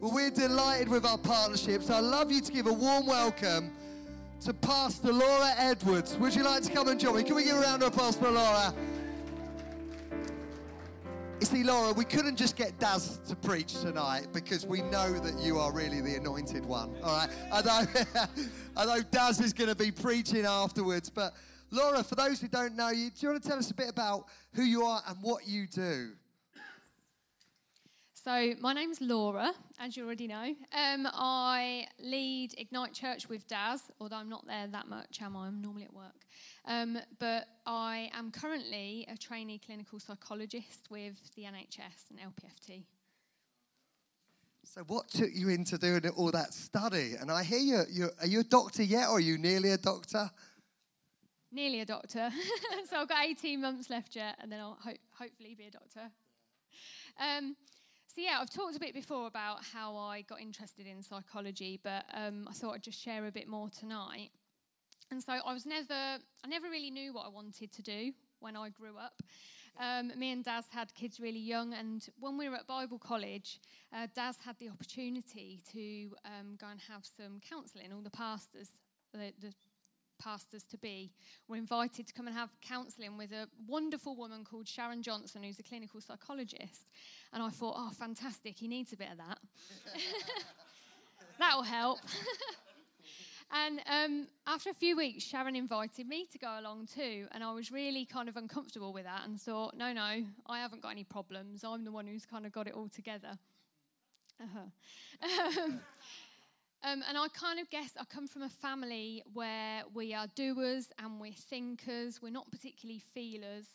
Well, we're delighted with our partnerships. I'd love you to give a warm welcome to Pastor Laura Edwards. Would you like to come and join me? Can we give a round of applause for Laura? You see, Laura, we couldn't just get Daz to preach tonight because we know that you are really the anointed one. All right. Know, I Daz is going to be preaching afterwards. But Laura, for those who don't know you, do you want to tell us a bit about who you are and what you do? So, my name's Laura, as you already know. Um, I lead Ignite Church with Daz, although I'm not there that much, am I? I'm normally at work. Um, but I am currently a trainee clinical psychologist with the NHS and LPFT. So, what took you into doing all that study? And I hear you, you're, are you a doctor yet, or are you nearly a doctor? Nearly a doctor. so, I've got 18 months left yet, and then I'll ho- hopefully be a doctor. Um, so, yeah, I've talked a bit before about how I got interested in psychology, but um, I thought I'd just share a bit more tonight. And so, I was never, I never really knew what I wanted to do when I grew up. Um, me and Daz had kids really young, and when we were at Bible college, uh, Daz had the opportunity to um, go and have some counselling. All the pastors, the, the pastors to be were invited to come and have counselling with a wonderful woman called Sharon Johnson, who's a clinical psychologist. And I thought, oh, fantastic, he needs a bit of that. That'll help. and um, after a few weeks, Sharon invited me to go along too. And I was really kind of uncomfortable with that and thought, no, no, I haven't got any problems. I'm the one who's kind of got it all together. Uh-huh. Um, and I kind of guess I come from a family where we are doers and we're thinkers, we're not particularly feelers.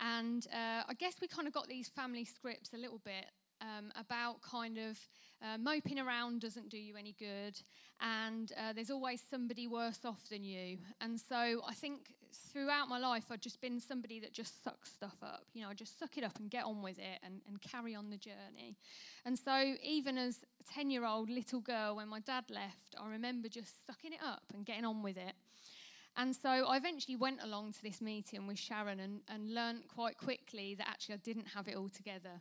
And uh, I guess we kind of got these family scripts a little bit um, about kind of uh, moping around doesn't do you any good, and uh, there's always somebody worse off than you. And so I think throughout my life, I've just been somebody that just sucks stuff up. You know, I just suck it up and get on with it and, and carry on the journey. And so even as a 10 year old little girl, when my dad left, I remember just sucking it up and getting on with it. And so I eventually went along to this meeting with Sharon and, and learned quite quickly that actually I didn't have it all together.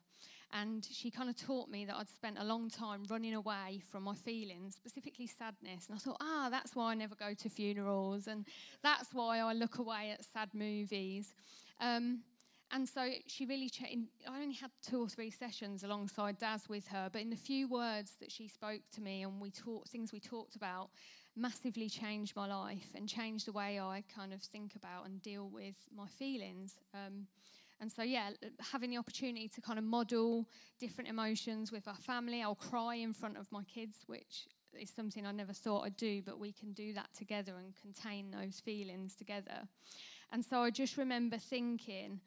And she kind of taught me that I'd spent a long time running away from my feelings, specifically sadness. And I thought, ah, that's why I never go to funerals. And that's why I look away at sad movies. Um, and so she really, changed. I only had two or three sessions alongside Daz with her, but in the few words that she spoke to me and we talked, things we talked about, massively changed my life and changed the way I kind of think about and deal with my feelings. Um, and so, yeah, having the opportunity to kind of model different emotions with our family. I'll cry in front of my kids, which is something I never thought I'd do, but we can do that together and contain those feelings together. And so I just remember thinking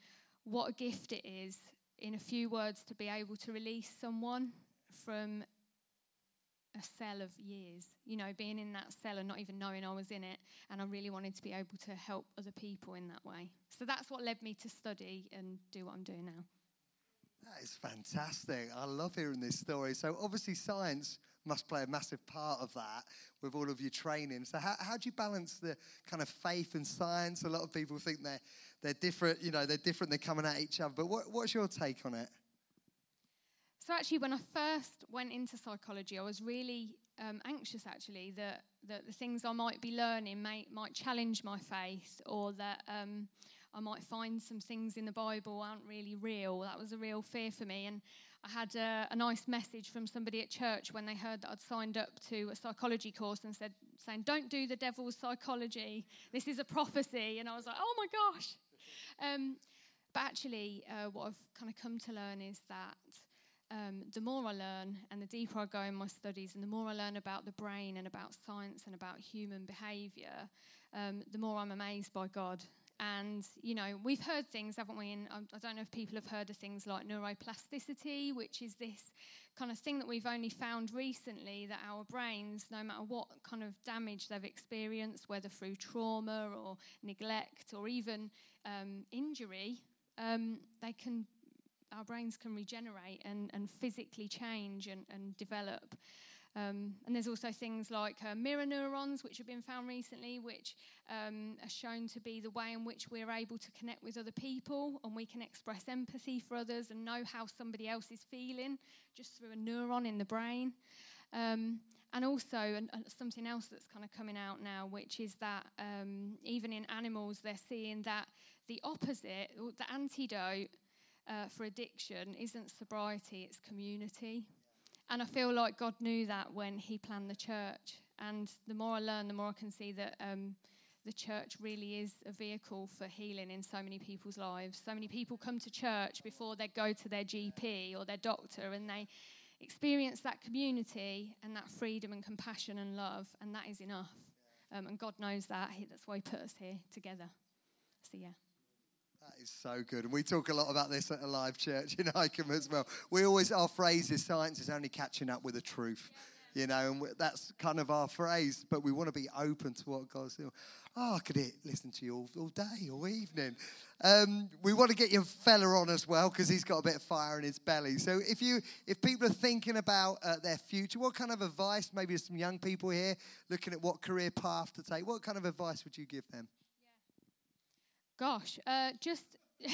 what a gift it is, in a few words, to be able to release someone from a cell of years, you know, being in that cell and not even knowing I was in it. And I really wanted to be able to help other people in that way. So that's what led me to study and do what I'm doing now. That is fantastic. I love hearing this story. So, obviously, science must play a massive part of that with all of your training. So, how, how do you balance the kind of faith and science? A lot of people think they're, they're different, you know, they're different, they're coming at each other. But what, what's your take on it? So actually, when I first went into psychology, I was really um, anxious actually that, that the things I might be learning may, might challenge my faith or that um, I might find some things in the Bible aren't really real. That was a real fear for me. And I had a, a, nice message from somebody at church when they heard that I'd signed up to a psychology course and said, saying, Don't do the devil's psychology. This is a prophecy. And I was like, Oh my gosh. Um, but actually, uh, what I've kind of come to learn is that um, the more I learn and the deeper I go in my studies, and the more I learn about the brain and about science and about human behavior, um, the more I'm amazed by God. And, you know, we've heard things, haven't we? And I don't know if people have heard of things like neuroplasticity, which is this kind of thing that we've only found recently that our brains, no matter what kind of damage they've experienced, whether through trauma or neglect or even um, injury, um, they can our brains can regenerate and, and physically change and, and develop. Um, and there's also things like uh, mirror neurons, which have been found recently, which um, are shown to be the way in which we're able to connect with other people and we can express empathy for others and know how somebody else is feeling just through a neuron in the brain. Um, and also, something else that's kind of coming out now, which is that um, even in animals, they're seeing that the opposite, the antidote uh, for addiction, isn't sobriety, it's community. And I feel like God knew that when He planned the church. And the more I learn, the more I can see that um, the church really is a vehicle for healing in so many people's lives. So many people come to church before they go to their GP or their doctor, and they experience that community and that freedom and compassion and love, and that is enough. Um, and God knows that. That's why He put us here together. So, yeah. That is so good. And we talk a lot about this at Alive Church in Icon as well. We always, our phrase is science is only catching up with the truth. You know, and that's kind of our phrase, but we want to be open to what God's doing. Oh, I could listen to you all, all day, all evening. Um, we want to get your fella on as well because he's got a bit of fire in his belly. So if you, if people are thinking about uh, their future, what kind of advice? Maybe there's some young people here looking at what career path to take. What kind of advice would you give them? Gosh, uh, just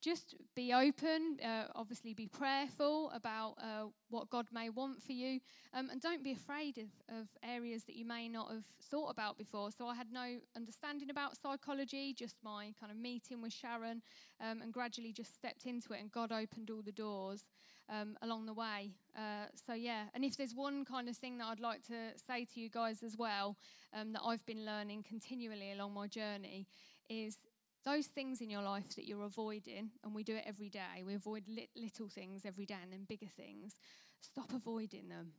just be open. Uh, obviously, be prayerful about uh, what God may want for you, um, and don't be afraid of, of areas that you may not have thought about before. So, I had no understanding about psychology, just my kind of meeting with Sharon, um, and gradually just stepped into it, and God opened all the doors. Um, along the way. Uh, so, yeah, and if there's one kind of thing that I'd like to say to you guys as well um, that I've been learning continually along my journey is those things in your life that you're avoiding, and we do it every day, we avoid li- little things every day and then bigger things, stop avoiding them.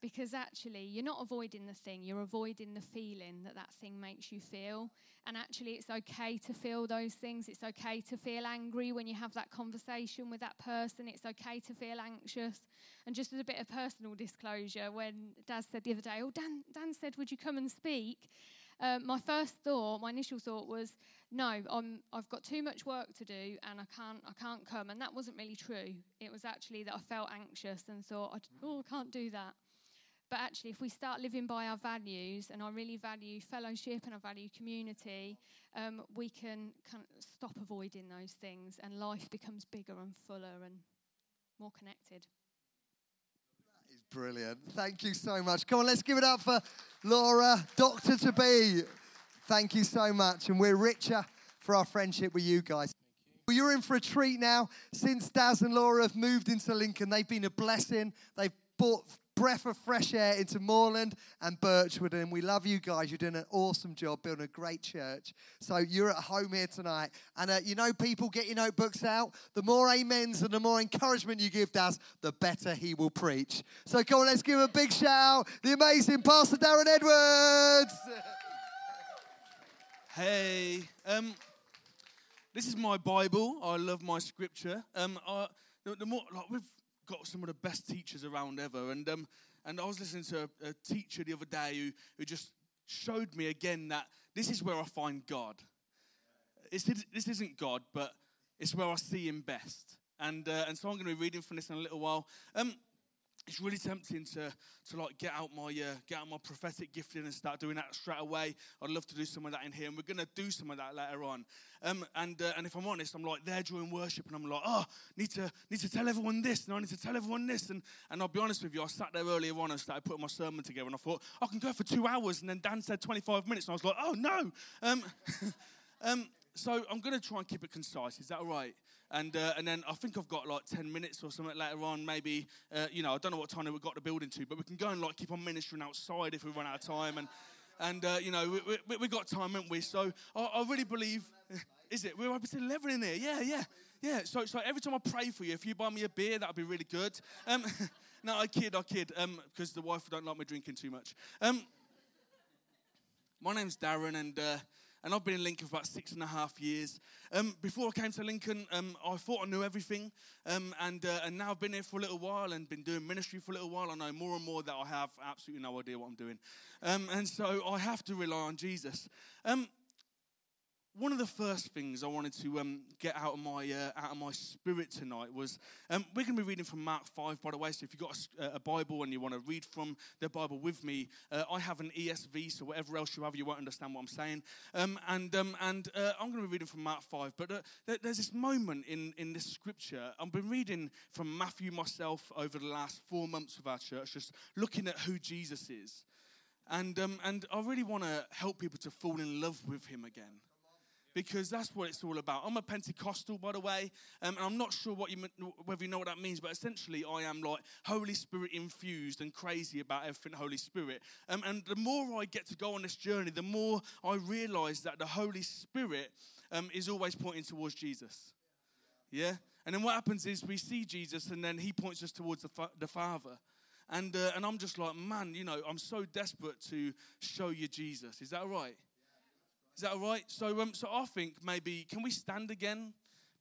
Because actually, you're not avoiding the thing, you're avoiding the feeling that that thing makes you feel. And actually, it's okay to feel those things. It's okay to feel angry when you have that conversation with that person. It's okay to feel anxious. And just as a bit of personal disclosure, when Dad said the other day, Oh, Dan, Dan said, Would you come and speak? Uh, my first thought, my initial thought was, no, I'm, I've got too much work to do and I can't, I can't come. And that wasn't really true. It was actually that I felt anxious and thought, oh, I can't do that. But actually, if we start living by our values, and I really value fellowship and I value community, um, we can kind of stop avoiding those things, and life becomes bigger and fuller and more connected. That is brilliant. Thank you so much. Come on, let's give it up for Laura, Doctor to be. Thank you so much. And we're richer for our friendship with you guys. Well, you're in for a treat now. Since Daz and Laura have moved into Lincoln, they've been a blessing. They've brought breath of fresh air into Moorland and Birchwood. And we love you guys. You're doing an awesome job building a great church. So you're at home here tonight. And uh, you know, people get your notebooks out. The more amens and the more encouragement you give Daz, the better he will preach. So come on, let's give a big shout. The amazing Pastor Darren Edwards. Hey, um, this is my Bible. I love my scripture. Um, I, the, the, more like we've got some of the best teachers around ever, and um, and I was listening to a, a teacher the other day who who just showed me again that this is where I find God. It's, this isn't God, but it's where I see Him best. And uh, and so I'm going to be reading from this in a little while. Um, it's really tempting to, to like get out my uh, get out my prophetic gifting and start doing that straight away. I'd love to do some of that in here, and we're going to do some of that later on. Um, and uh, and if I'm honest, I'm like there during worship, and I'm like, oh, need to need to tell everyone this, and I need to tell everyone this, and and I'll be honest with you, I sat there earlier on and started putting my sermon together, and I thought I can go for two hours, and then Dan said 25 minutes, and I was like, oh no. Um, um, so I'm going to try and keep it concise. Is that all right? And, uh, and then I think I've got like 10 minutes or something later on, maybe, uh, you know, I don't know what time we've got the building to, but we can go and like keep on ministering outside if we run out of time. And, and uh, you know, we, we, we got time, haven't we? So I, I really believe, is it? We're up to 11 in there. Yeah, yeah, yeah. So, so every time I pray for you, if you buy me a beer, that would be really good. Um, no, I kid, I kid, because um, the wife don't like me drinking too much. Um, my name's Darren, and uh, and I've been in Lincoln for about six and a half years. Um, before I came to Lincoln, um, I thought I knew everything, um, and uh, and now I've been here for a little while and been doing ministry for a little while. I know more and more that I have absolutely no idea what I'm doing, um, and so I have to rely on Jesus. Um, one of the first things I wanted to um, get out of my uh, out of my spirit tonight was um, we're going to be reading from Mark five, by the way. So if you've got a, a Bible and you want to read from the Bible with me, uh, I have an ESV, so whatever else you have, you won't understand what I'm saying. Um, and um, and uh, I'm going to be reading from Mark five. But uh, there's this moment in in this scripture. I've been reading from Matthew myself over the last four months of our church, just looking at who Jesus is. And, um, and I really want to help people to fall in love with him again because that's what it's all about. I'm a Pentecostal, by the way, um, and I'm not sure what you, whether you know what that means, but essentially, I am like Holy Spirit infused and crazy about everything Holy Spirit. Um, and the more I get to go on this journey, the more I realize that the Holy Spirit um, is always pointing towards Jesus. Yeah? And then what happens is we see Jesus, and then he points us towards the, fa- the Father. And, uh, and I'm just like, man, you know, I'm so desperate to show you Jesus. Is that right? Is that all right? So, um, so I think maybe, can we stand again?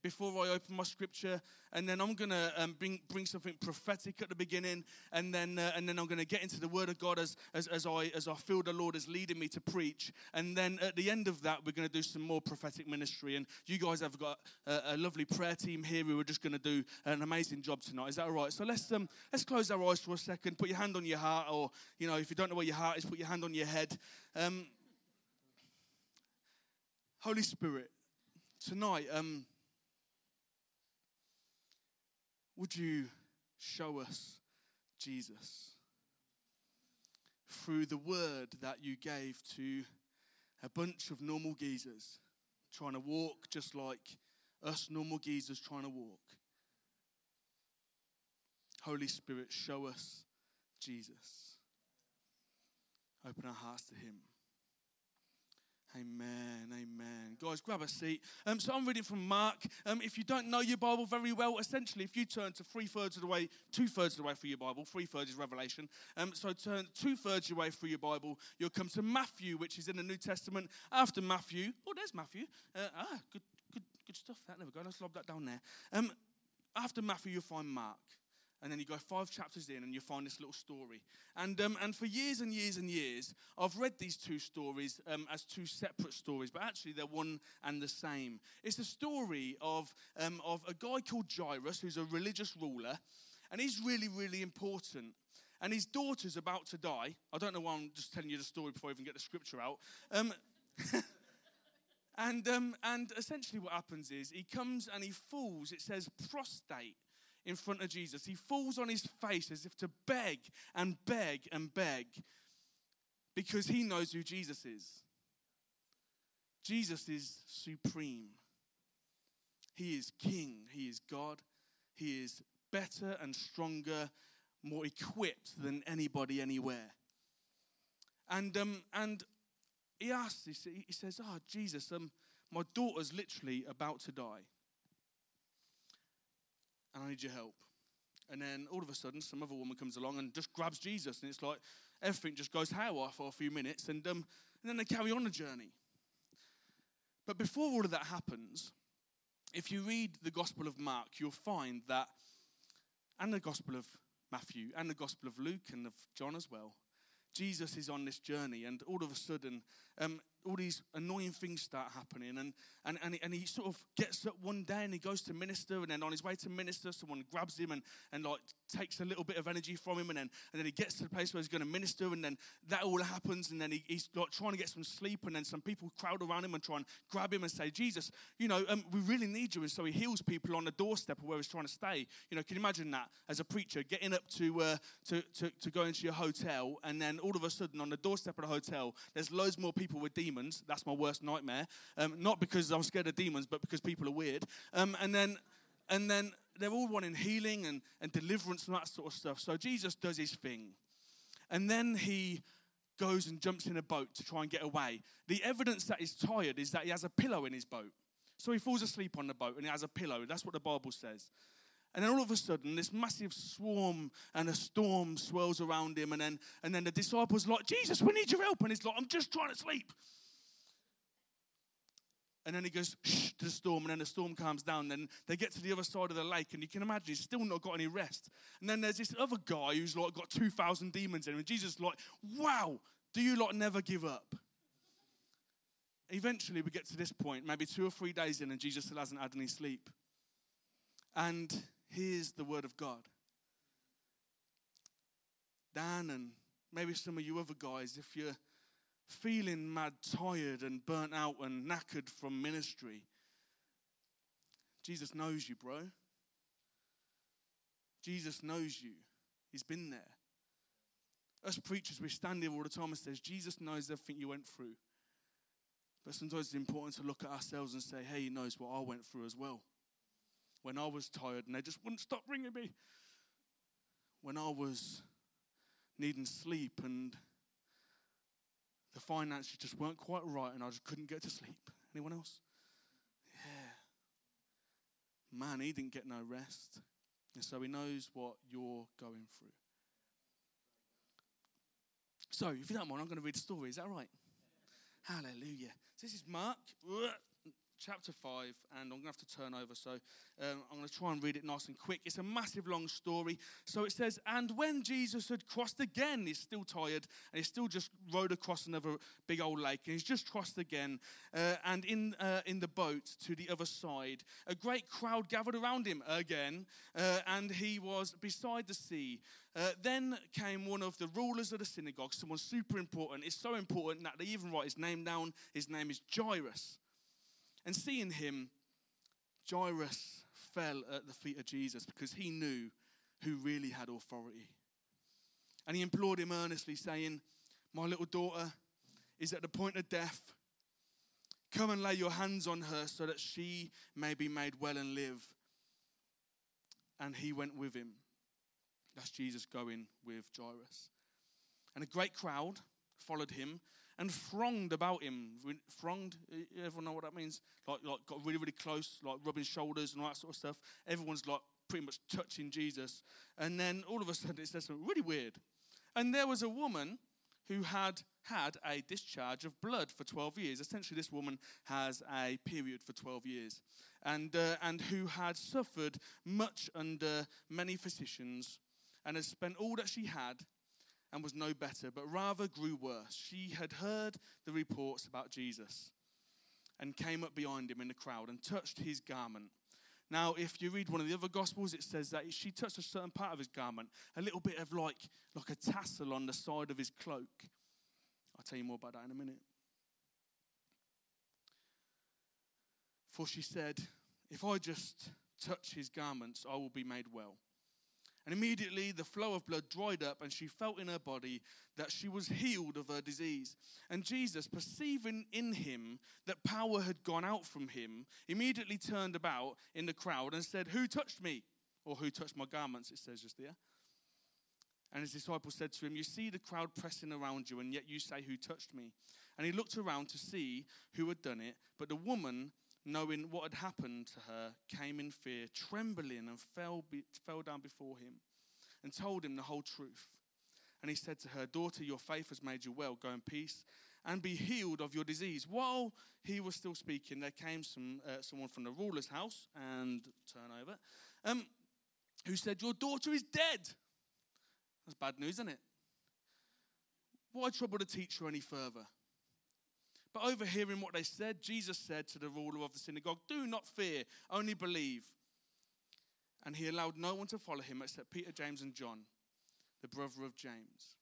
before I open my scripture, and then I'm gonna um, bring bring something prophetic at the beginning, and then uh, and then I'm gonna get into the Word of God as, as as I as I feel the Lord is leading me to preach, and then at the end of that we're gonna do some more prophetic ministry, and you guys have got a, a lovely prayer team here who are just gonna do an amazing job tonight. Is that all right? So let's um let's close our eyes for a second, put your hand on your heart, or you know if you don't know where your heart is, put your hand on your head. Um, Holy Spirit, tonight. Um, would you show us Jesus through the word that you gave to a bunch of normal geezers trying to walk just like us normal geezers trying to walk? Holy Spirit, show us Jesus. Open our hearts to Him. Amen, amen. Guys, grab a seat. Um, so I'm reading from Mark. Um, if you don't know your Bible very well, essentially, if you turn to three thirds of the way, two thirds of the way through your Bible, three thirds is Revelation. Um, so turn two thirds of your way through your Bible, you'll come to Matthew, which is in the New Testament. After Matthew, oh, there's Matthew. Uh, ah, good, good, good stuff. That never go. Let's lob that down there. Um, after Matthew, you'll find Mark and then you go five chapters in and you find this little story. And, um, and for years and years and years, I've read these two stories um, as two separate stories, but actually they're one and the same. It's a story of, um, of a guy called Jairus, who's a religious ruler, and he's really, really important. And his daughter's about to die. I don't know why I'm just telling you the story before I even get the scripture out. Um, and, um, and essentially, what happens is he comes and he falls, it says prostate in front of Jesus. He falls on his face as if to beg and beg and beg because he knows who Jesus is. Jesus is supreme. He is king. He is God. He is better and stronger, more equipped than anybody anywhere. And, um, and he asks, he says, Oh, Jesus, um, my daughter's literally about to die and I need your help. And then all of a sudden, some other woman comes along and just grabs Jesus, and it's like everything just goes haywire for a few minutes, and, um, and then they carry on the journey. But before all of that happens, if you read the Gospel of Mark, you'll find that, and the Gospel of Matthew, and the Gospel of Luke, and of John as well, Jesus is on this journey, and all of a sudden, um, all these annoying things start happening. And, and, and, he, and he sort of gets up one day and he goes to minister. And then on his way to minister, someone grabs him and, and like takes a little bit of energy from him. And then, and then he gets to the place where he's going to minister. And then that all happens. And then he, he's like trying to get some sleep. And then some people crowd around him and try and grab him and say, Jesus, you know, um, we really need you. And so he heals people on the doorstep of where he's trying to stay. You know, can you imagine that as a preacher getting up to, uh, to, to, to go into your hotel. And then all of a sudden on the doorstep of the hotel, there's loads more people with demons demons. That's my worst nightmare. Um, not because I'm scared of demons, but because people are weird. Um, and then, and then they're all wanting healing and, and deliverance and that sort of stuff. So Jesus does his thing. And then he goes and jumps in a boat to try and get away. The evidence that he's tired is that he has a pillow in his boat. So he falls asleep on the boat and he has a pillow. That's what the Bible says. And then all of a sudden, this massive swarm and a storm swirls around him. And then, and then the disciples like, Jesus, we need your help. And he's like, I'm just trying to sleep. And then he goes shh to the storm, and then the storm calms down. Then they get to the other side of the lake, and you can imagine he's still not got any rest. And then there's this other guy who's like got 2,000 demons in him. And Jesus like, wow, do you like never give up? eventually we get to this point, maybe two or three days in, and Jesus still hasn't had any sleep. And here's the word of God. Dan and maybe some of you other guys, if you're feeling mad tired and burnt out and knackered from ministry, Jesus knows you, bro. Jesus knows you. He's been there. Us preachers, we stand here all the time and says, Jesus knows everything you went through. But sometimes it's important to look at ourselves and say, hey, he knows what I went through as well. When I was tired and they just wouldn't stop ringing me. When I was needing sleep and the finances just weren't quite right and I just couldn't get to sleep. Anyone else? Yeah. Man, he didn't get no rest. And so he knows what you're going through. So, if you don't mind, I'm going to read a story. Is that right? Hallelujah. So this is Mark chapter 5, and I'm going to have to turn over. So um, I'm going to try and read it nice and quick. It's a massive long story. So it says, And when Jesus had crossed again, he's still tired, and he's still just rode across another big old lake, and he's just crossed again. Uh, and in, uh, in the boat to the other side, a great crowd gathered around him again, uh, and he was beside the sea. Uh, then came one of the rulers of the synagogue, someone super important. It's so important that they even write his name down. His name is Jairus. And seeing him, Jairus fell at the feet of Jesus because he knew who really had authority. And he implored him earnestly, saying, My little daughter is at the point of death. Come and lay your hands on her so that she may be made well and live. And he went with him. That's Jesus going with Jairus. And a great crowd followed him and thronged about him. Thronged, everyone know what that means? Like, like got really, really close, like rubbing shoulders and all that sort of stuff. Everyone's like pretty much touching Jesus. And then all of a sudden it says something really weird. And there was a woman who had had a discharge of blood for 12 years. Essentially, this woman has a period for 12 years. And, uh, and who had suffered much under many physicians and has spent all that she had and was no better, but rather grew worse. She had heard the reports about Jesus and came up behind him in the crowd and touched his garment. Now, if you read one of the other gospels, it says that she touched a certain part of his garment, a little bit of like, like a tassel on the side of his cloak. I'll tell you more about that in a minute. For she said, If I just touch his garments, I will be made well. And immediately the flow of blood dried up, and she felt in her body that she was healed of her disease. And Jesus, perceiving in him that power had gone out from him, immediately turned about in the crowd and said, Who touched me? Or who touched my garments? It says just there. And his disciples said to him, You see the crowd pressing around you, and yet you say, Who touched me? And he looked around to see who had done it. But the woman knowing what had happened to her, came in fear, trembling, and fell, be, fell down before him and told him the whole truth. And he said to her, Daughter, your faith has made you well. Go in peace and be healed of your disease. While he was still speaking, there came some, uh, someone from the ruler's house and turn over, um, who said, Your daughter is dead. That's bad news, isn't it? Why trouble the teacher any further? But overhearing what they said, Jesus said to the ruler of the synagogue, Do not fear, only believe. And he allowed no one to follow him except Peter, James, and John, the brother of James.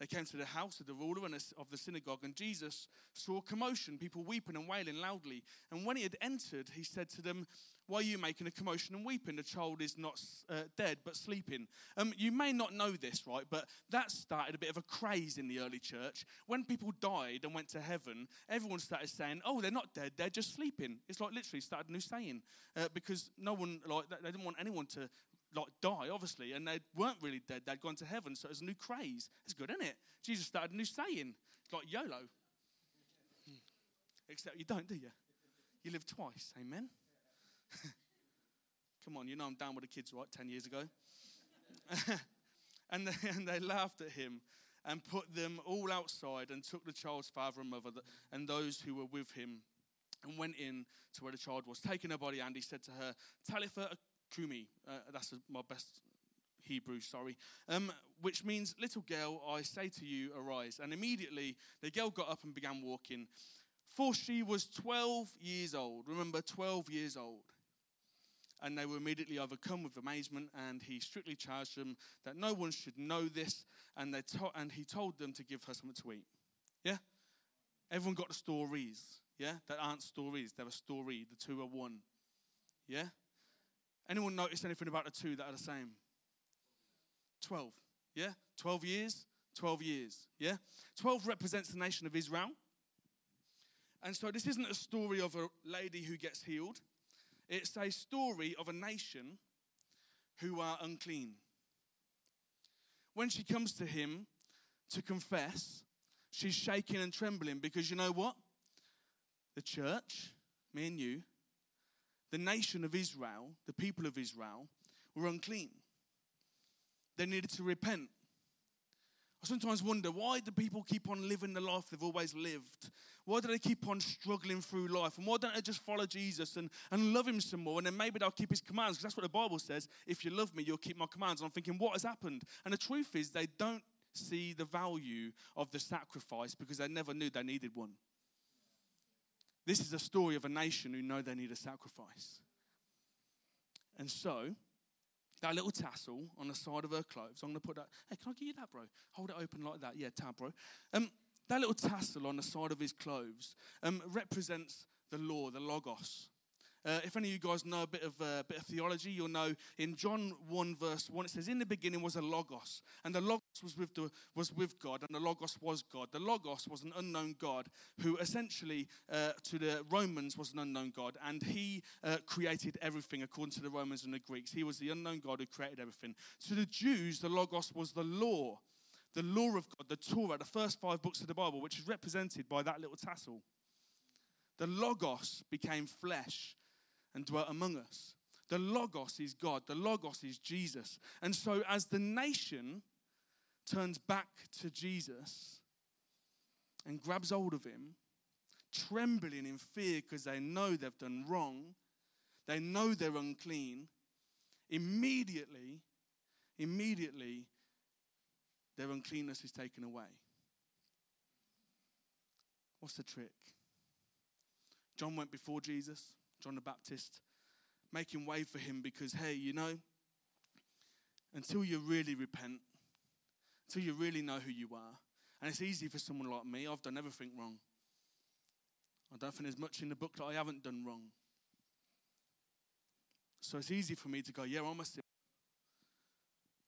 They came to the house of the ruler of the synagogue, and Jesus saw commotion, people weeping and wailing loudly. And when he had entered, he said to them, Why are you making a commotion and weeping? The child is not uh, dead, but sleeping. Um, you may not know this, right? But that started a bit of a craze in the early church. When people died and went to heaven, everyone started saying, Oh, they're not dead, they're just sleeping. It's like literally started a new saying uh, because no one, like, they didn't want anyone to like die, obviously, and they weren't really dead. They'd gone to heaven, so it was a new craze. It's good, isn't it? Jesus started a new saying. It's like YOLO. Except you don't, do you? You live twice. Amen. Come on, you know I'm down with the kids, right? Ten years ago. and, they, and they laughed at him and put them all outside and took the child's father and mother and those who were with him and went in to where the child was. Taking her body, and he said to her, Talitha Kumi. Uh, that's my best Hebrew, sorry. Um, which means, little girl, I say to you, arise. And immediately the girl got up and began walking. For she was 12 years old. Remember, 12 years old. And they were immediately overcome with amazement, and he strictly charged them that no one should know this, and, they to- and he told them to give her something to eat. Yeah? Everyone got the stories. Yeah? That aren't stories, they're a story. The two are one. Yeah? Anyone notice anything about the two that are the same? 12. Yeah? 12 years? 12 years. Yeah? 12 represents the nation of Israel. And so this isn't a story of a lady who gets healed, it's a story of a nation who are unclean. When she comes to him to confess, she's shaking and trembling because you know what? The church, me and you, the nation of Israel, the people of Israel, were unclean. They needed to repent. I sometimes wonder why do people keep on living the life they've always lived? Why do they keep on struggling through life? And why don't they just follow Jesus and, and love him some more? And then maybe they'll keep his commands because that's what the Bible says. If you love me, you'll keep my commands. And I'm thinking, what has happened? And the truth is, they don't see the value of the sacrifice because they never knew they needed one. This is a story of a nation who know they need a sacrifice. And so, that little tassel on the side of her clothes. I'm going to put that. Hey, can I give you that, bro? Hold it open like that. Yeah, tab, bro. Um, that little tassel on the side of his clothes um, represents the law, the logos. Uh, if any of you guys know a bit of uh, bit of theology, you'll know in John one verse one it says, "In the beginning was a logos, and the logos was with the, was with God, and the logos was God. The logos was an unknown God who essentially uh, to the Romans was an unknown God, and he uh, created everything according to the Romans and the Greeks. He was the unknown God who created everything. To the Jews, the logos was the law, the law of God, the Torah, the first five books of the Bible, which is represented by that little tassel. The logos became flesh and dwelt among us. The Logos is God, the Logos is Jesus. And so, as the nation turns back to Jesus and grabs hold of him, trembling in fear because they know they've done wrong, they know they're unclean, immediately, immediately, their uncleanness is taken away. What's the trick? John went before Jesus. John the Baptist, making way for him because, hey, you know, until you really repent, until you really know who you are, and it's easy for someone like me, I've done everything wrong. I don't think there's much in the book that I haven't done wrong. So it's easy for me to go, yeah, I'm a sinner.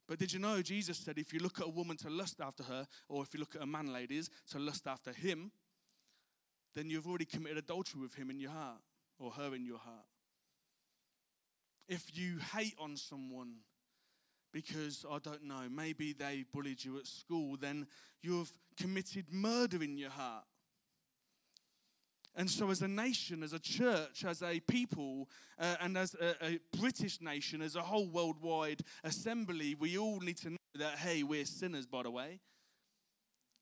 But did you know Jesus said if you look at a woman to lust after her, or if you look at a man, ladies, to lust after him, then you've already committed adultery with him in your heart or her in your heart. If you hate on someone because, I don't know, maybe they bullied you at school, then you've committed murder in your heart. And so, as a nation, as a church, as a people, uh, and as a, a, British nation, as a whole worldwide assembly, we all need to know that, hey, we're sinners, by the way,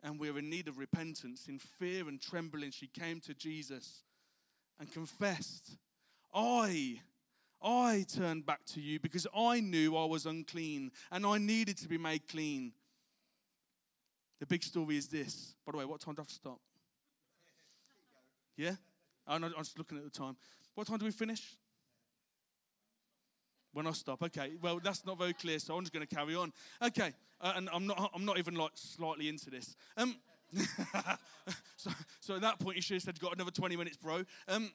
and we're in need of repentance. In fear and trembling, she came to Jesus and confessed, I, I turned back to you because I knew I was unclean and I needed to be made clean. The big story is this. By the way, what time do I have to stop? Yeah? I'm, just looking at the time. What time do we finish? When I stop, okay. Well, that's not very clear, so I'm just going to carry on. Okay, uh, and I'm not. I'm not even like slightly into this. Um, so, so at that point, you should have said, "Got another 20 minutes, bro." Um,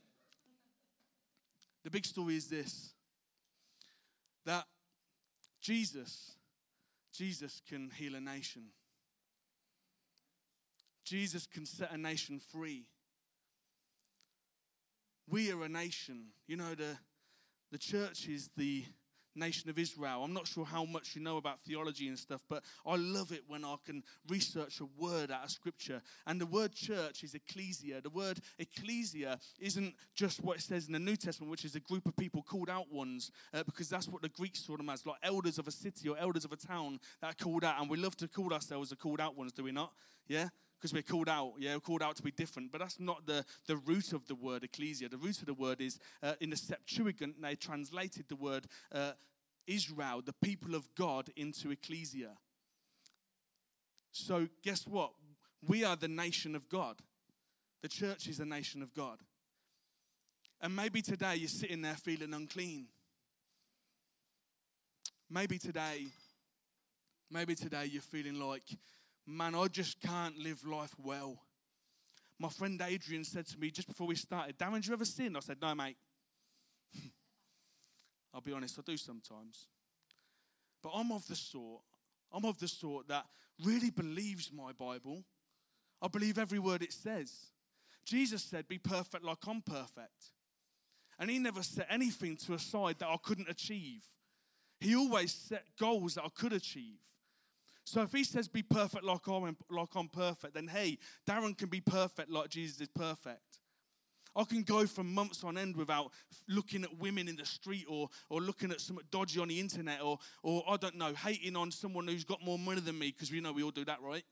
the big story is this: that Jesus, Jesus can heal a nation. Jesus can set a nation free. We are a nation. You know, the, the church is the nation of Israel. I'm not sure how much you know about theology and stuff, but I love it when I can research a word out of scripture. And the word church is ecclesia. The word ecclesia isn't just what it says in the New Testament, which is a group of people called out ones, uh, because that's what the Greeks saw them as, like elders of a city or elders of a town that are called out. And we love to call ourselves the called out ones, do we not? Yeah? Because we're called out. Yeah, we're called out to be different. But that's not the, the root of the word ecclesia. The root of the word is uh, in the Septuagint, they translated the word uh, Israel, the people of God, into ecclesia. So, guess what? We are the nation of God. The church is the nation of God. And maybe today you're sitting there feeling unclean. Maybe today, maybe today you're feeling like, man, I just can't live life well. My friend Adrian said to me just before we started, Darren, do you ever sin? I said, no, mate. I'll be honest, I do sometimes. But I'm of the sort, I'm of the sort that really believes my Bible. I believe every word it says. Jesus said, Be perfect like I'm perfect. And he never set anything to a side that I couldn't achieve. He always set goals that I could achieve. So if he says be perfect like I'm, like I'm perfect, then hey, Darren can be perfect like Jesus is perfect. I can go for months on end without looking at women in the street or, or looking at something dodgy on the internet or, or, I don't know, hating on someone who's got more money than me because we know we all do that, right?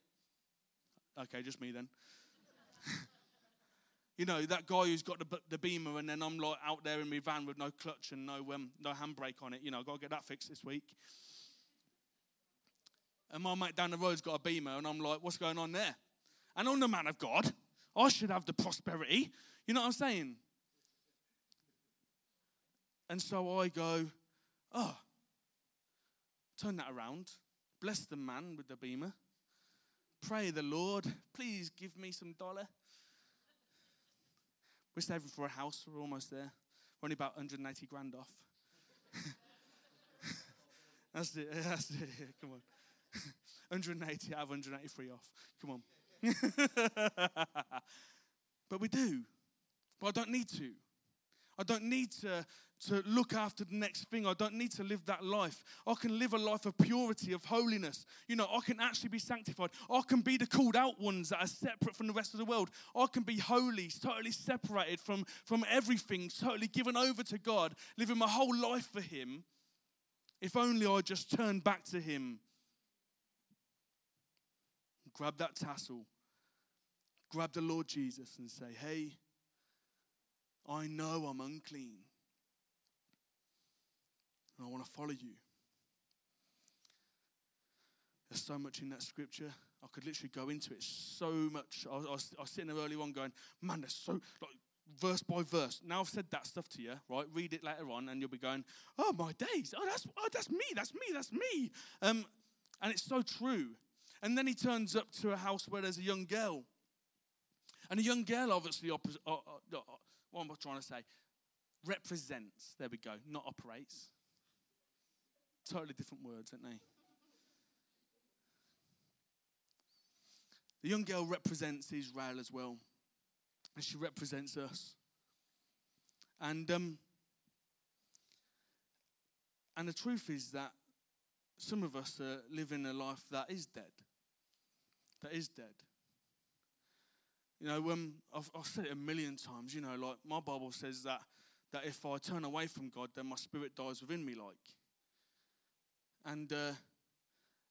Okay, just me then. you know, that guy who's got the, the beamer and then I'm like out there in my van with no clutch and no, um, no handbrake on it. You know, I've got to get that fixed this week. And my mate down the road's got a beamer and I'm like, what's going on there? And I'm the man of God. I should have the prosperity. You know what I'm saying? And so I go, oh, turn that around. Bless the man with the beamer. Pray the Lord, please give me some dollar. We're saving for a house. We're almost there. We're only about 180 grand off. that's it. That's it. Come on. 180 out of 183 off. Come on. but we do. But I don't need to. I don't need to, to look after the next thing. I don't need to live that life. I can live a life of purity, of holiness. You know, I can actually be sanctified. I can be the called out ones that are separate from the rest of the world. I can be holy, totally separated from, from everything, totally given over to God, living my whole life for Him. If only I just turn back to Him. Grab that tassel, grab the Lord Jesus and say, Hey, I know I'm unclean. And I want to follow you. There's so much in that scripture. I could literally go into it so much. I was, I was, I was sitting there early on going, man, there's so, like, verse by verse. Now I've said that stuff to you, right? Read it later on, and you'll be going, oh, my days. Oh, that's, oh, that's me. That's me. That's me. Um, and it's so true. And then he turns up to a house where there's a young girl. And a young girl, obviously, oppos- uh, uh, uh, what am I trying to say? Represents, there we go, not operates. Totally different words, aren't they? The young girl represents Israel as well, and she represents us. And um, and the truth is that some of us are living a life that is dead. That is dead. You know, um, I've, I've said it a million times. You know, like my Bible says that that if I turn away from God, then my spirit dies within me. Like, and uh,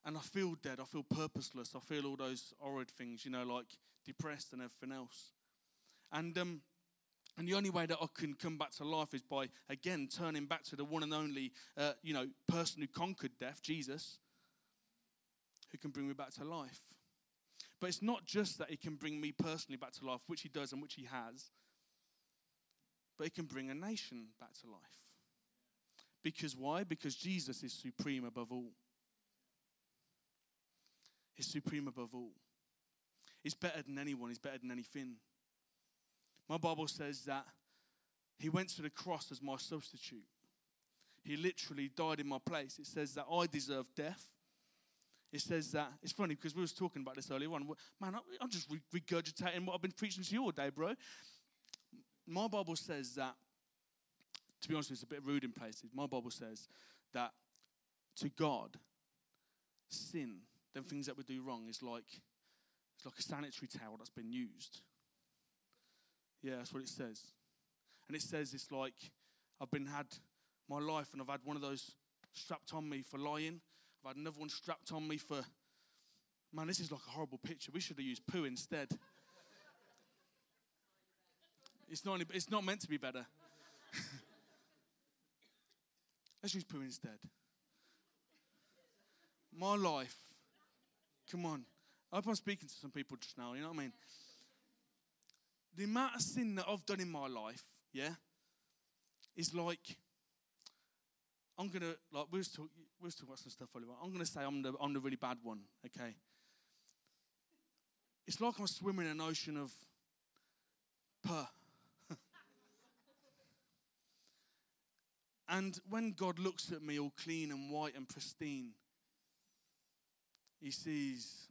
and I feel dead. I feel purposeless. I feel all those horrid things. You know, like depressed and everything else. And um, and the only way that I can come back to life is by again turning back to the one and only, uh, you know, person who conquered death, Jesus, who can bring me back to life. But it's not just that He can bring me personally back to life, which He does and which He has, but He can bring a nation back to life. Because why? Because Jesus is supreme above all. He's supreme above all. He's better than anyone, He's better than anything. My Bible says that He went to the cross as my substitute. He literally died in my place. It says that I deserve death it says that it's funny because we was talking about this earlier on. Man, I'm just regurgitating what I've been preaching to you all day, bro. My Bible says that. To be honest, it's a bit rude in places. My Bible says that to God, sin, them things that we do wrong, is like it's like a sanitary towel that's been used. Yeah, that's what it says. And it says it's like I've been had my life and I've had one of those strapped on me for lying I've had another one strapped on me for. Man, this is like a horrible picture. We should have used poo instead. it's, not, it's not meant to be better. Let's use poo instead. My life. Come on. I hope I'm speaking to some people just now, you know what I mean? the amount of sin that I've done in my life, yeah, is like I'm gonna like we was talking we about some stuff earlier. I'm gonna say I'm the I'm the really bad one, okay? It's like I'm swimming in an ocean of purr. and when God looks at me all clean and white and pristine, he sees,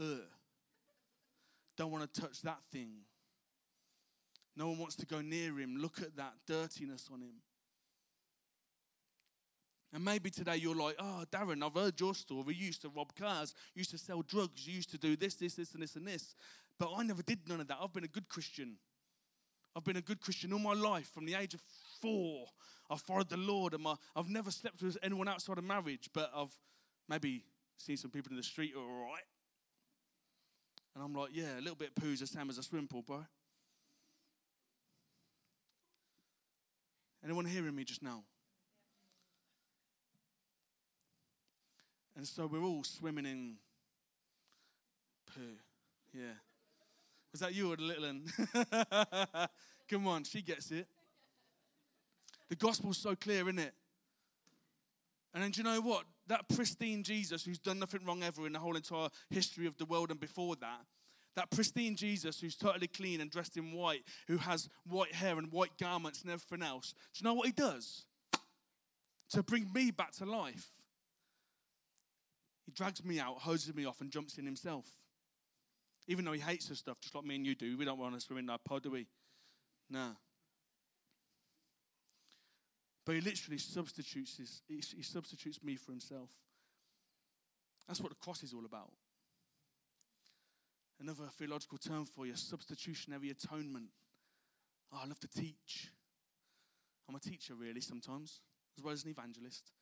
ugh, don't want to touch that thing. No one wants to go near him. Look at that dirtiness on him. And maybe today you're like, oh, Darren, I've heard your story. You used to rob cars, you used to sell drugs, you used to do this, this, this, and this, and this. But I never did none of that. I've been a good Christian. I've been a good Christian all my life. From the age of four, I've followed the Lord. And my, I've never slept with anyone outside of marriage, but I've maybe seen some people in the street all right. And I'm like, yeah, a little bit poo's the same as a swim pool, bro. Anyone hearing me just now? And so we're all swimming in poo. Yeah. Was that you or the little one? Come on, she gets it. The gospel's so clear, isn't it? And then do you know what? That pristine Jesus who's done nothing wrong ever in the whole entire history of the world and before that, that pristine Jesus who's totally clean and dressed in white, who has white hair and white garments and everything else, do you know what he does? To bring me back to life. Drags me out, hoses me off, and jumps in himself. Even though he hates the stuff, just like me and you do. We don't want to swim in that pod, do we? Nah. But he literally substitutes his, he, substitutes me for himself. That's what the cross is all about. Another theological term for you substitutionary atonement. Oh, I love to teach. I'm a teacher, really, sometimes, as well as an evangelist,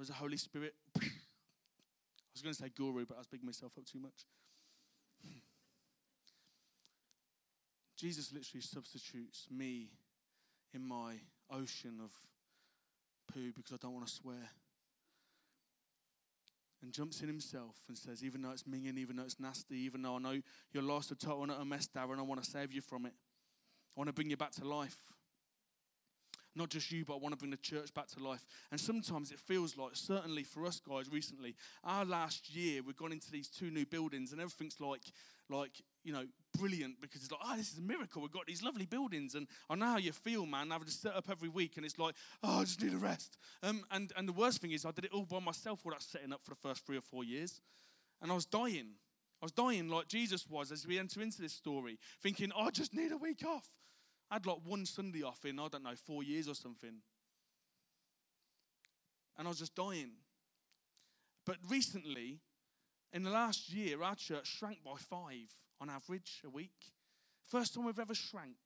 as a Holy Spirit. Was going to say guru, but I was bigging myself up too much. Jesus literally substitutes me in my ocean of poo because I don't want to swear. And jumps in himself and says, even though it's minging, even though it's nasty, even though I know you're lost a total and a mess, Darren, I want to save you from it. I want to bring you back to life. Not just you, but I want to bring the church back to life. And sometimes it feels like, certainly for us guys recently, our last year we've gone into these two new buildings and everything's like, like you know, brilliant because it's like, oh, this is a miracle. We've got these lovely buildings. And I know how you feel, man, having to set up every week and it's like, oh, I just need a rest. Um, and, and the worst thing is, I did it all by myself, that setting up for the first three or four years. And I was dying. I was dying like Jesus was as we enter into this story, thinking, I just need a week off. I had like one Sunday off in, I don't know, four years or something. And I was just dying. But recently, in the last year, our church shrank by five on average a week. First time we've ever shrank.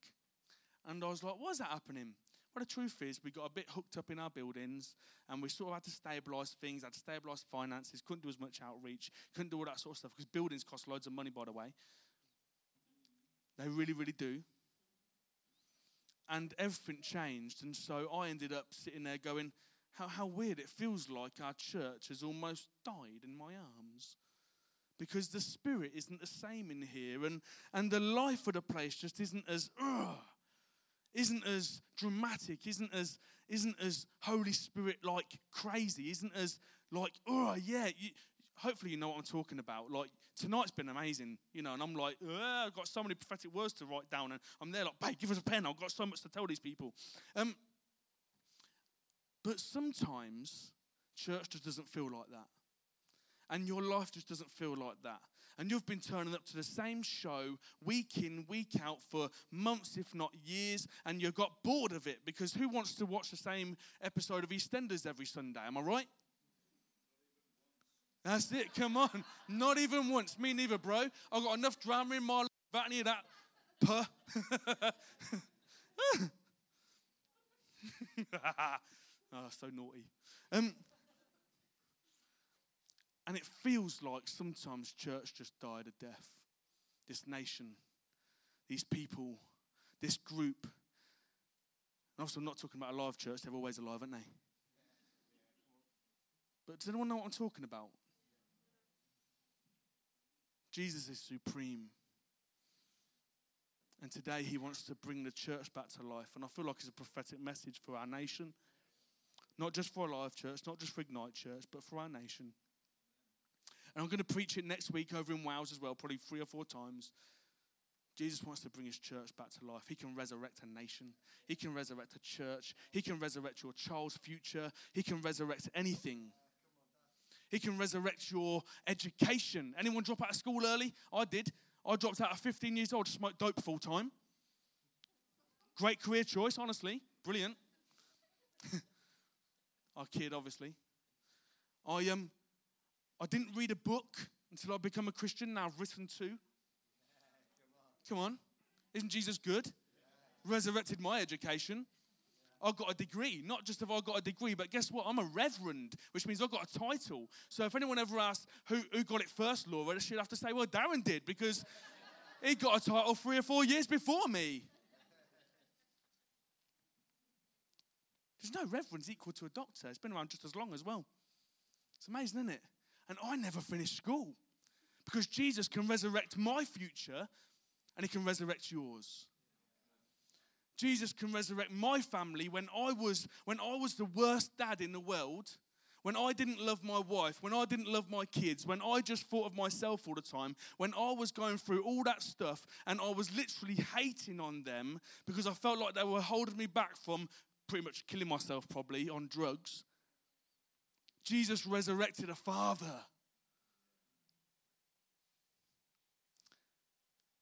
And I was like, why is that happening? Well, the truth is, we got a bit hooked up in our buildings and we sort of had to stabilise things, had to stabilise finances, couldn't do as much outreach, couldn't do all that sort of stuff because buildings cost loads of money, by the way. They really, really do. And everything changed. And so I ended up sitting there going, how, how weird. It feels like our church has almost died in my arms because the spirit isn't the same in here and, and the life of the place just isn't as isn't as dramatic isn't as isn't as holy spirit like crazy isn't as like oh yeah you, hopefully you know what i'm talking about like tonight's been amazing you know and i'm like i've got so many prophetic words to write down and i'm there like babe give us a pen i've got so much to tell these people um, but sometimes church just doesn't feel like that and your life just doesn't feel like that. And you've been turning up to the same show week in, week out for months, if not years, and you got bored of it because who wants to watch the same episode of EastEnders every Sunday? Am I right? That's it, come on. Not even once. Me neither, bro. I've got enough drama in my life about any of that. Puh. oh, so naughty. Um, and it feels like sometimes church just died a death. This nation, these people, this group. And also, I'm not talking about a live church, they're always alive, aren't they? But does anyone know what I'm talking about? Jesus is supreme. And today he wants to bring the church back to life. And I feel like it's a prophetic message for our nation. Not just for our live church, not just for Ignite Church, but for our nation. And I'm going to preach it next week over in Wales as well, probably three or four times. Jesus wants to bring his church back to life. He can resurrect a nation. He can resurrect a church. He can resurrect your child's future. He can resurrect anything. He can resurrect your education. Anyone drop out of school early? I did. I dropped out at 15 years old to smoke dope full time. Great career choice, honestly. Brilliant. I kid, obviously. I um, I didn't read a book until I become a Christian. Now I've written two. Come on, isn't Jesus good? Resurrected my education. I got a degree. Not just have I got a degree, but guess what? I'm a reverend, which means I've got a title. So if anyone ever asks who, who got it first, Laura, she'd have to say, well, Darren did, because he got a title three or four years before me. There's no reverend's equal to a doctor. It's been around just as long as well. It's amazing, isn't it? And I never finished school because Jesus can resurrect my future and he can resurrect yours. Jesus can resurrect my family when I was when I was the worst dad in the world, when I didn't love my wife, when I didn't love my kids, when I just thought of myself all the time, when I was going through all that stuff and I was literally hating on them because I felt like they were holding me back from pretty much killing myself probably on drugs. Jesus resurrected a father.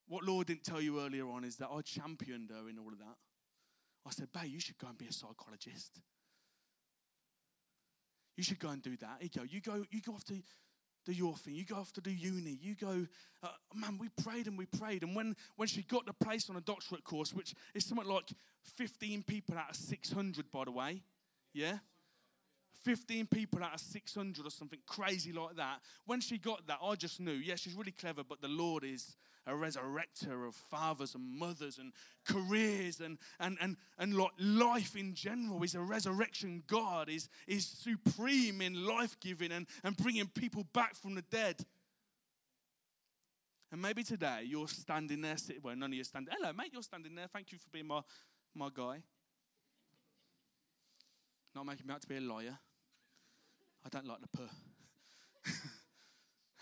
What Lord didn't tell you earlier on is that I championed her in all of that. I said, Babe, you should go and be a psychologist. You should go and do that. You go, you go, you go off to do your thing. You go off to do uni. You go, uh, man, we prayed and we prayed. And when, when she got the place on a doctorate course, which is something like 15 people out of 600, by the way, yeah? 15 people out of 600 or something crazy like that. When she got that, I just knew, yeah, she's really clever, but the Lord is a resurrector of fathers and mothers and careers and, and, and, and like life in general. He's a resurrection God. is he's supreme in life giving and, and bringing people back from the dead. And maybe today you're standing there, well, none of you standing. Hello, mate, you're standing there. Thank you for being my, my guy. Not making me out to be a liar. I don't like the puh.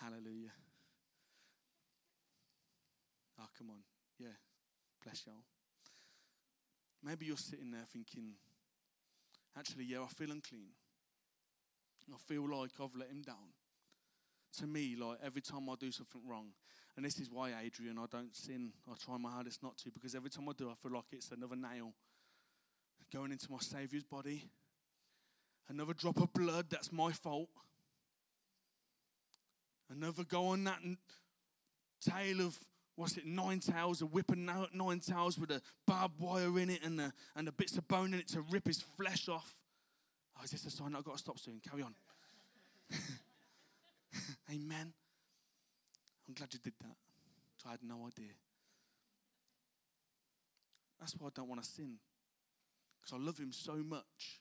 Hallelujah. Oh, come on. Yeah. Bless y'all. Maybe you're sitting there thinking, actually, yeah, I feel unclean. I feel like I've let him down. To me, like every time I do something wrong, and this is why, Adrian, I don't sin. I try my hardest not to, because every time I do, I feel like it's another nail going into my Saviour's body, another drop of blood that's my fault, another go on that tail of what's it, nine tails, a whip and nine tails with a barbed wire in it and the, and the bits of bone in it to rip his flesh off. Oh, is this a sign I've got to stop soon? Carry on. Amen. I'm glad you did that. I had no idea. That's why I don't want to sin. Because I love him so much.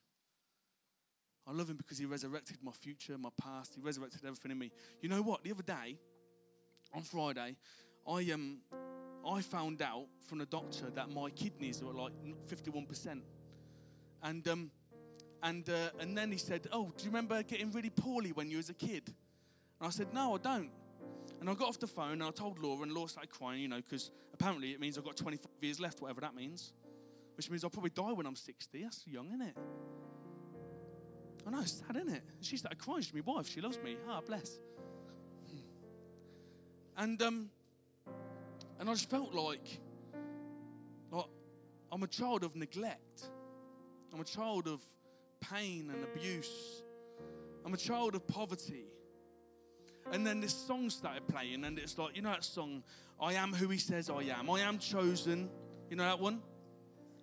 I love him because he resurrected my future, my past. He resurrected everything in me. You know what? The other day, on Friday, I um I found out from the doctor that my kidneys were like 51%. And um and uh, and then he said, "Oh, do you remember getting really poorly when you was a kid?" And I said, "No, I don't." And I got off the phone and I told Laura, and Laura started crying, you know, because apparently it means I've got 25 years left, whatever that means. Which means I'll probably die when I'm 60. That's young, isn't it? I know, it's sad, isn't it? She started crying. She's my wife. She loves me. Ah, bless. And um, and I just felt like, like I'm a child of neglect. I'm a child of pain and abuse. I'm a child of poverty. And then this song started playing, and it's like, you know that song, I am who he says I am. I am chosen. You know that one?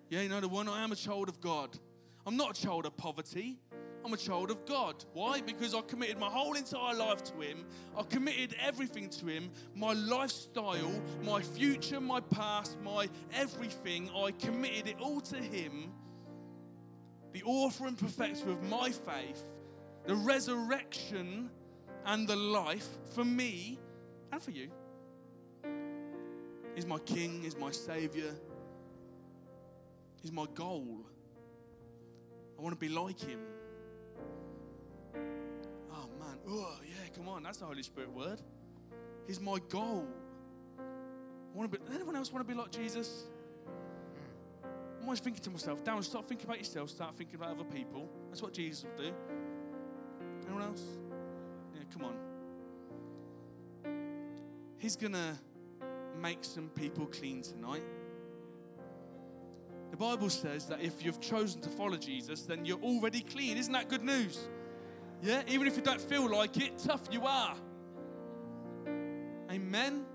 Yeah, you know the one? I am a child of God. I'm not a child of poverty. I'm a child of God. Why? Because I committed my whole entire life to Him. I committed everything to Him my lifestyle, my future, my past, my everything. I committed it all to Him, the author and perfecter of my faith, the resurrection and the life for me and for you. He's my king, he's my savior. He's my goal. I want to be like him. Oh. Yeah, come on. That's the Holy Spirit word. He's my goal. I want to be anyone else want to be like Jesus? I'm always thinking to myself, Darren, stop thinking about yourself, start thinking about other people. That's what Jesus would do. Anyone else? Yeah, come on. He's gonna make some people clean tonight. The Bible says that if you've chosen to follow Jesus, then you're already clean. Isn't that good news? Yeah, even if you don't feel like it, tough you are. Amen.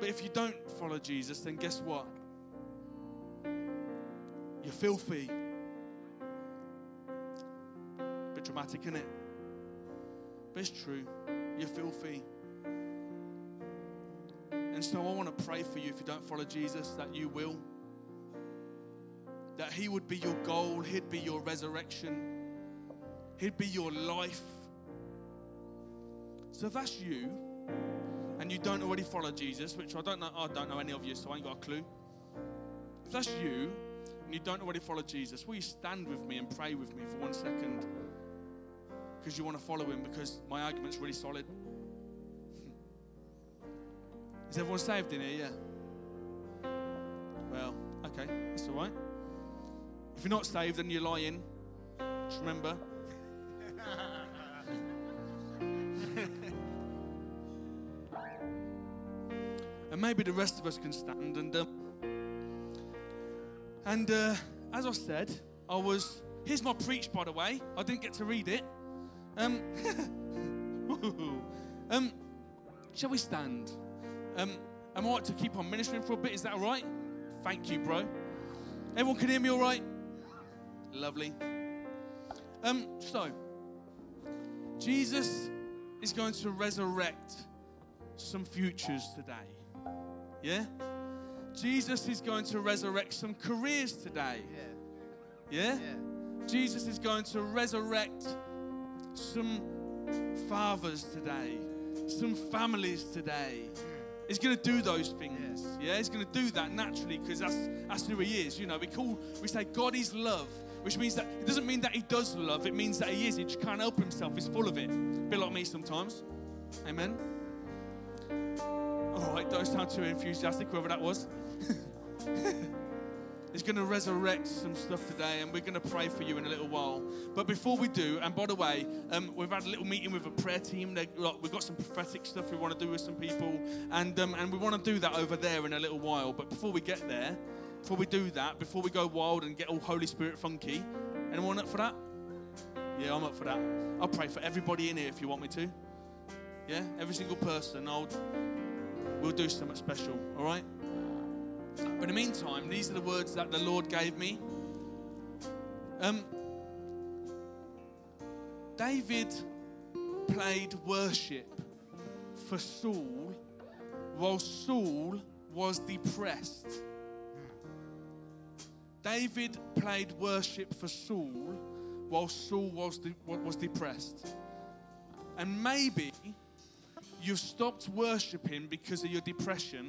But if you don't follow Jesus, then guess what? You're filthy. Bit dramatic, isn't it? But it's true. You're filthy. And so I want to pray for you if you don't follow Jesus, that you will. He would be your goal, He'd be your resurrection, He'd be your life. So if that's you, and you don't already follow Jesus, which I don't know, I don't know any of you, so I ain't got a clue. If that's you, and you don't already follow Jesus, will you stand with me and pray with me for one second? Because you want to follow him, because my argument's really solid. Is everyone saved in here? Yeah. Well, okay, that's all right. If you're not saved and you're lying, just remember. and maybe the rest of us can stand. And um, and uh, as I said, I was. Here's my preach, by the way. I didn't get to read it. Um, um, shall we stand? Um, am I right to keep on ministering for a bit? Is that all right? Thank you, bro. Everyone can hear me all right? Lovely. Um, so, Jesus is going to resurrect some futures today. Yeah? Jesus is going to resurrect some careers today. Yeah. Yeah? Yeah. Jesus is going to resurrect some fathers today, some families today. He's going to do those things. Yeah, he's going to do that naturally because that's that's who he is. You know, we call we say God is love, which means that it doesn't mean that he does love. It means that he is. He just can't help himself. He's full of it. A bit like me sometimes. Amen. All right, don't sound too enthusiastic, whoever that was. He's going to resurrect some stuff today, and we're going to pray for you in a little while. But before we do, and by the way, um, we've had a little meeting with a prayer team. They, like, we've got some prophetic stuff we want to do with some people, and um, and we want to do that over there in a little while. But before we get there, before we do that, before we go wild and get all Holy Spirit funky, anyone up for that? Yeah, I'm up for that. I'll pray for everybody in here if you want me to. Yeah, every single person. I'll we'll do something special. All right. But in the meantime, these are the words that the Lord gave me. Um, David played worship for Saul while Saul was depressed. David played worship for Saul while Saul was, de- was depressed. And maybe you've stopped worshiping because of your depression.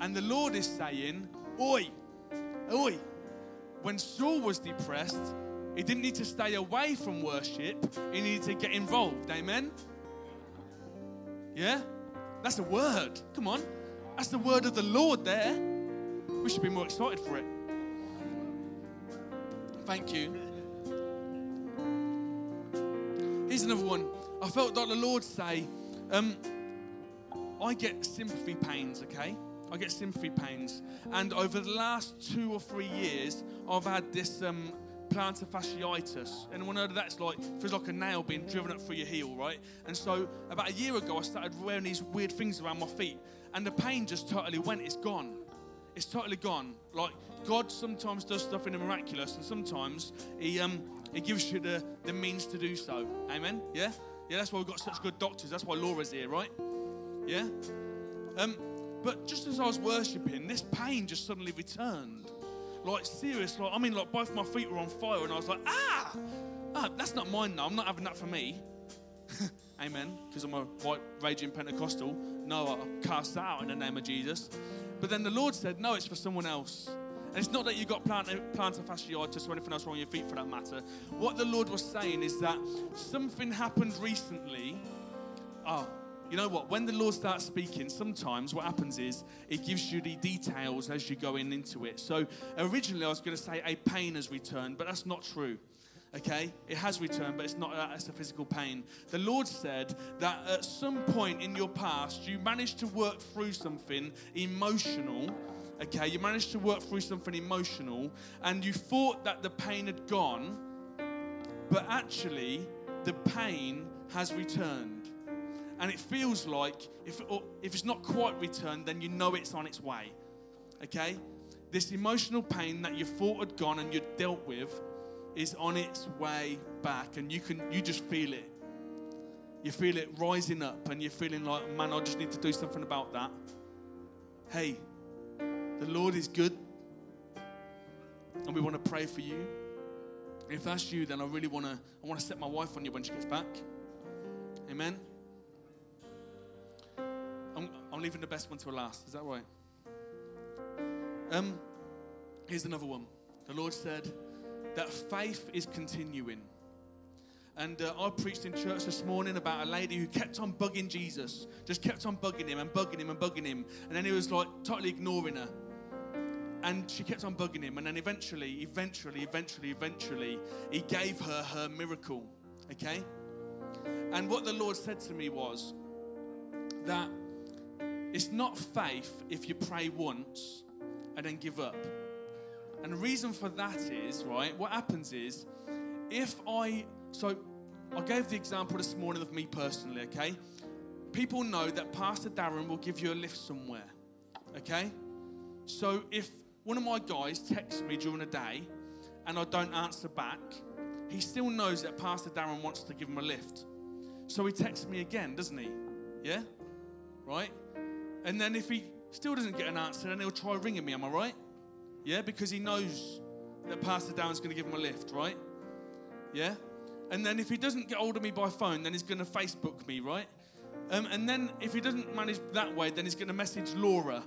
And the Lord is saying, Oi, oi. When Saul was depressed, he didn't need to stay away from worship, he needed to get involved. Amen? Yeah? That's a word. Come on. That's the word of the Lord there. We should be more excited for it. Thank you. Here's another one. I felt like the Lord say, um, I get sympathy pains, okay? I get sympathy pains. And over the last two or three years, I've had this um, plantar fasciitis. Anyone heard of that? It's like, feels like a nail being driven up through your heel, right? And so about a year ago, I started wearing these weird things around my feet. And the pain just totally went. It's gone. It's totally gone. Like, God sometimes does stuff in the miraculous, and sometimes He, um, he gives you the, the means to do so. Amen? Yeah? Yeah, that's why we've got such good doctors. That's why Laura's here, right? Yeah? Um, but just as I was worshipping, this pain just suddenly returned. Like, serious. Like, I mean, like, both my feet were on fire, and I was like, ah! ah that's not mine now. I'm not having that for me. Amen. Because I'm a white raging Pentecostal. No, I cast out in the name of Jesus. But then the Lord said, no, it's for someone else. And it's not that you've got plantar, plantar fasciitis or anything else wrong with your feet for that matter. What the Lord was saying is that something happened recently. Oh, you know what? When the Lord starts speaking, sometimes what happens is it gives you the details as you're going into it. So originally I was going to say a pain has returned, but that's not true. Okay? It has returned, but it's not uh, that's a physical pain. The Lord said that at some point in your past, you managed to work through something emotional. Okay, you managed to work through something emotional, and you thought that the pain had gone, but actually, the pain has returned. And it feels like if, if it's not quite returned, then you know it's on its way. Okay? This emotional pain that you thought had gone and you'd dealt with is on its way back, and you can you just feel it. You feel it rising up, and you're feeling like, man, I just need to do something about that. Hey, the Lord is good, and we want to pray for you. If that's you, then I really want to I want to set my wife on you when she gets back. Amen. I'm, I'm leaving the best one to last. Is that right? Um, here's another one. The Lord said that faith is continuing. And uh, I preached in church this morning about a lady who kept on bugging Jesus, just kept on bugging him and bugging him and bugging him. And then he was like totally ignoring her. And she kept on bugging him. And then eventually, eventually, eventually, eventually, he gave her her miracle. Okay? And what the Lord said to me was that it's not faith if you pray once and then give up. And the reason for that is, right, what happens is if I, so I gave the example this morning of me personally, okay? People know that Pastor Darren will give you a lift somewhere, okay? So if one of my guys texts me during the day and I don't answer back, he still knows that Pastor Darren wants to give him a lift. So he texts me again, doesn't he? Yeah? Right? And then if he still doesn't get an answer, then he'll try ringing me, am I right? Yeah, because he knows that Pastor Darren's going to give him a lift, right? Yeah? And then if he doesn't get hold of me by phone, then he's going to Facebook me, right? Um, and then if he doesn't manage that way, then he's going to message Laura.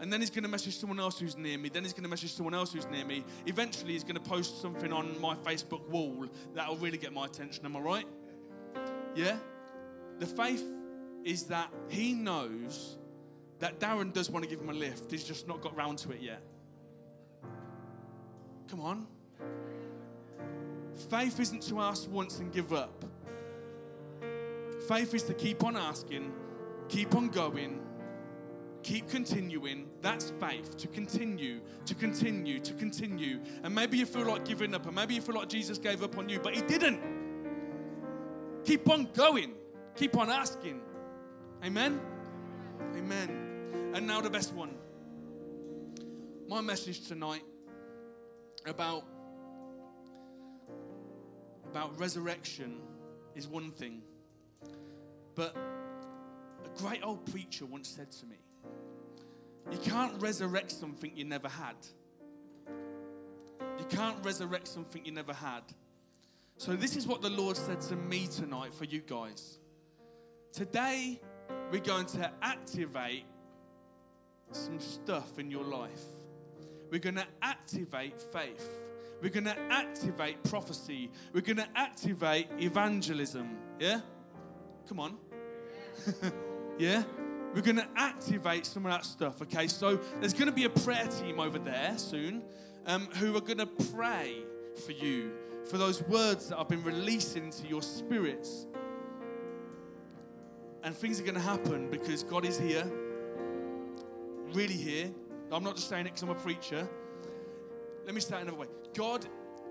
And then he's going to message someone else who's near me. Then he's going to message someone else who's near me. Eventually, he's going to post something on my Facebook wall that'll really get my attention. Am I right? Yeah? The faith is that he knows that Darren does want to give him a lift. He's just not got round to it yet. Come on. Faith isn't to ask once and give up. Faith is to keep on asking, keep on going, keep continuing. That's faith. To continue, to continue, to continue. And maybe you feel like giving up, and maybe you feel like Jesus gave up on you, but He didn't. Keep on going, keep on asking. Amen? Amen. And now the best one. My message tonight about about resurrection is one thing. But a great old preacher once said to me, You can't resurrect something you never had. You can't resurrect something you never had. So, this is what the Lord said to me tonight for you guys. Today, we're going to activate some stuff in your life. We're going to activate faith. We're going to activate prophecy. We're going to activate evangelism. Yeah? Come on. yeah? We're going to activate some of that stuff, okay? So there's going to be a prayer team over there soon um, who are going to pray for you, for those words that I've been releasing into your spirits. And things are going to happen because God is here, really here. I'm not just saying it because I'm a preacher. Let me say it another way. God,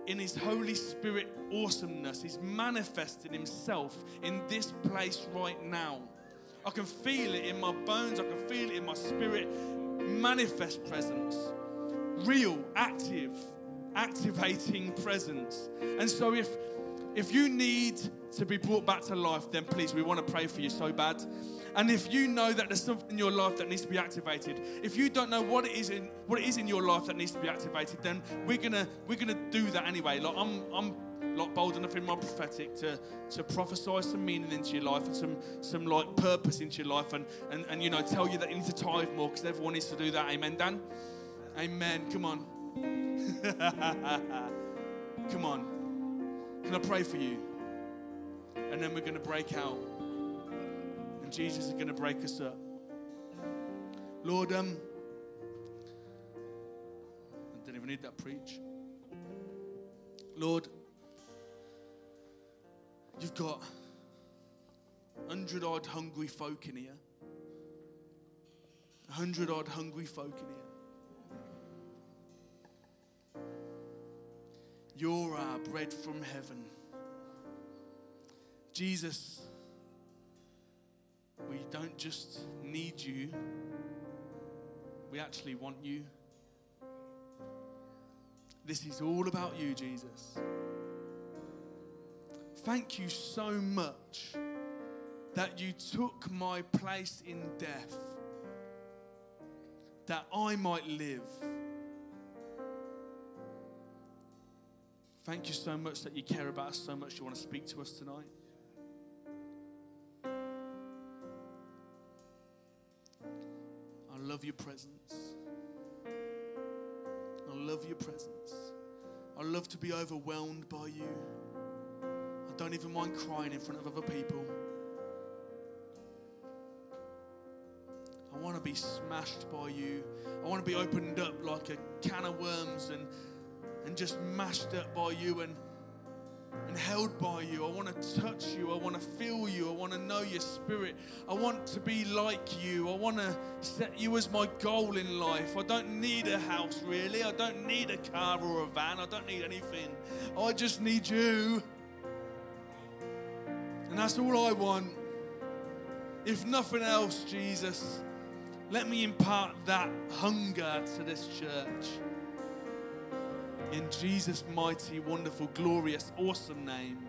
in His Holy Spirit awesomeness, is manifesting Himself in this place right now. I can feel it in my bones, I can feel it in my spirit. Manifest presence, real, active, activating presence. And so, if if you need to be brought back to life, then please, we want to pray for you so bad. And if you know that there's something in your life that needs to be activated, if you don't know what it is in what it is in your life that needs to be activated, then we're gonna we're gonna do that anyway. Like I'm I'm like bold enough in my prophetic to, to prophesy some meaning into your life and some, some like purpose into your life and, and, and you know tell you that you need to tithe more because everyone needs to do that. Amen, Dan? Amen. Come on. Come on. Can I pray for you? And then we're going to break out. Jesus is going to break us up. Lord, um, I didn't even need that preach. Lord, you've got hundred odd hungry folk in here. Hundred odd hungry folk in here. You're our bread from heaven. Jesus, we don't just need you, we actually want you. This is all about you, Jesus. Thank you so much that you took my place in death, that I might live. Thank you so much that you care about us so much you want to speak to us tonight. Love your presence. I love your presence. I love to be overwhelmed by you. I don't even mind crying in front of other people. I want to be smashed by you. I want to be opened up like a can of worms and, and just mashed up by you and, and held by you. I want to touch you. I want to feel you. I want to know your spirit. I want to be like you. I want to set you as my goal in life. I don't need a house, really. I don't need a car or a van. I don't need anything. I just need you. And that's all I want. If nothing else, Jesus, let me impart that hunger to this church. In Jesus' mighty, wonderful, glorious, awesome name.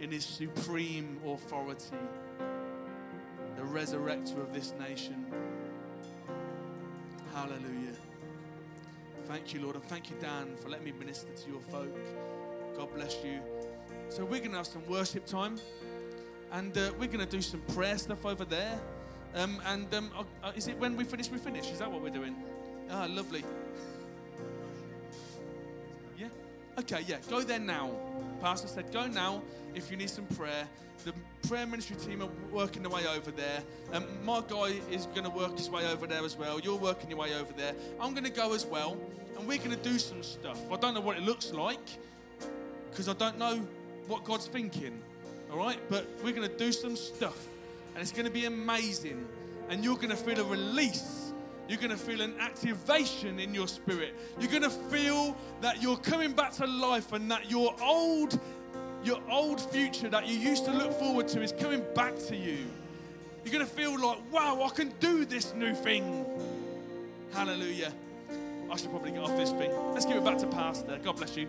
In his supreme authority, the resurrector of this nation. Hallelujah. Thank you, Lord. And thank you, Dan, for letting me minister to your folk. God bless you. So, we're going to have some worship time. And uh, we're going to do some prayer stuff over there. Um, and um, uh, is it when we finish, we finish? Is that what we're doing? Ah, lovely. Okay, yeah. Go there now. Pastor said, go now if you need some prayer. The prayer ministry team are working their way over there. Um, my guy is going to work his way over there as well. You're working your way over there. I'm going to go as well. And we're going to do some stuff. I don't know what it looks like because I don't know what God's thinking. All right? But we're going to do some stuff. And it's going to be amazing. And you're going to feel a release. You're going to feel an activation in your spirit. You're going to feel that you're coming back to life and that your old your old future that you used to look forward to is coming back to you. You're going to feel like, wow, I can do this new thing. Hallelujah. I should probably get off this thing. Let's give it back to Pastor. God bless you.